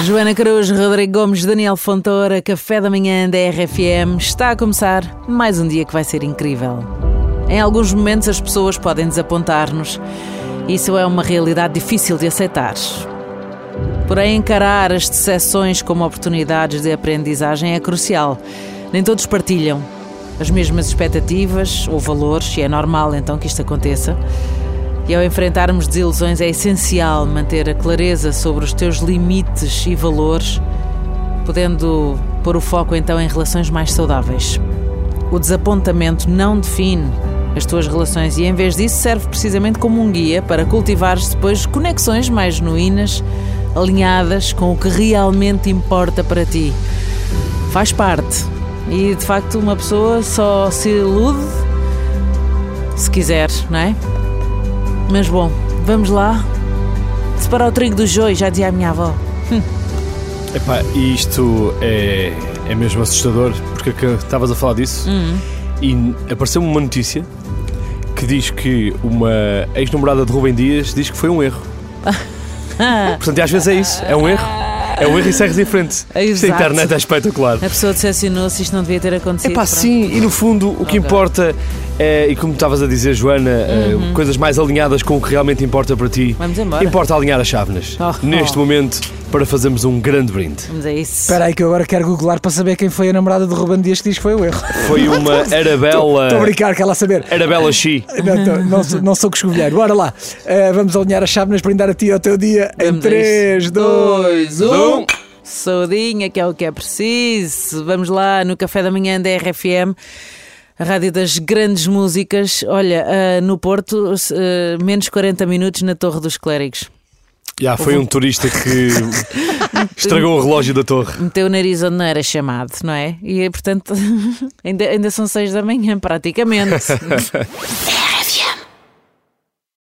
Joana Cruz, Rodrigo Gomes, Daniel Fontoura, Café da Manhã da RFM. Está a começar mais um dia que vai ser incrível. Em alguns momentos as pessoas podem desapontar-nos. Isso é uma realidade difícil de aceitar. Porém, encarar as decepções como oportunidades de aprendizagem é crucial. Nem todos partilham as mesmas expectativas ou valores, e é normal então que isto aconteça. E ao enfrentarmos desilusões é essencial manter a clareza sobre os teus limites e valores, podendo pôr o foco então em relações mais saudáveis. O desapontamento não define as tuas relações e, em vez disso, serve precisamente como um guia para cultivares depois conexões mais genuínas, alinhadas com o que realmente importa para ti. Faz parte. E de facto, uma pessoa só se ilude se quiser, não é? Mas bom, vamos lá. Separar o trigo do joio, já dizia a minha avó. Epá, e isto é, é mesmo assustador, porque que estavas a falar disso Hum. e apareceu-me uma notícia que diz que uma ex-namorada de Rubem Dias diz que foi um erro. Portanto, às vezes é isso, é um erro. É um erro e segues em frente. Esta Exato. internet é espetacular. A pessoa decepcionou-se, isto não devia ter acontecido. Epá, pronto. sim, e no fundo o que Ok. importa é, e como estavas a dizer, Joana, é, coisas mais alinhadas com o que realmente importa para ti. Vamos embora. Importa alinhar as chávenas Oh. neste momento para fazermos um grande brinde. Vamos a isso. Espera aí que eu agora quero googlar para saber quem foi a namorada de Ruben Dias que diz que foi o erro. Foi uma Arabella. Estou a brincar, quer lá saber. Arabella Xi. Não, tô- não, sou, não sou coscovilheiro. Bora lá. Eh, vamos alinhar as chávenas, brindar a ti ao teu dia em Vamos a 3, isso. 2, 1. Um. Saudinha, que é o que é preciso. Vamos lá no Café da Manhã da RFM. A rádio das grandes músicas. Olha, ah, no Porto, ah, menos 40 minutos na Torre dos Clérigos. Já, foi um turista que estragou o relógio da torre. Meteu o nariz onde não era chamado, não é? E portanto, ainda, ainda são 6 da manhã, praticamente.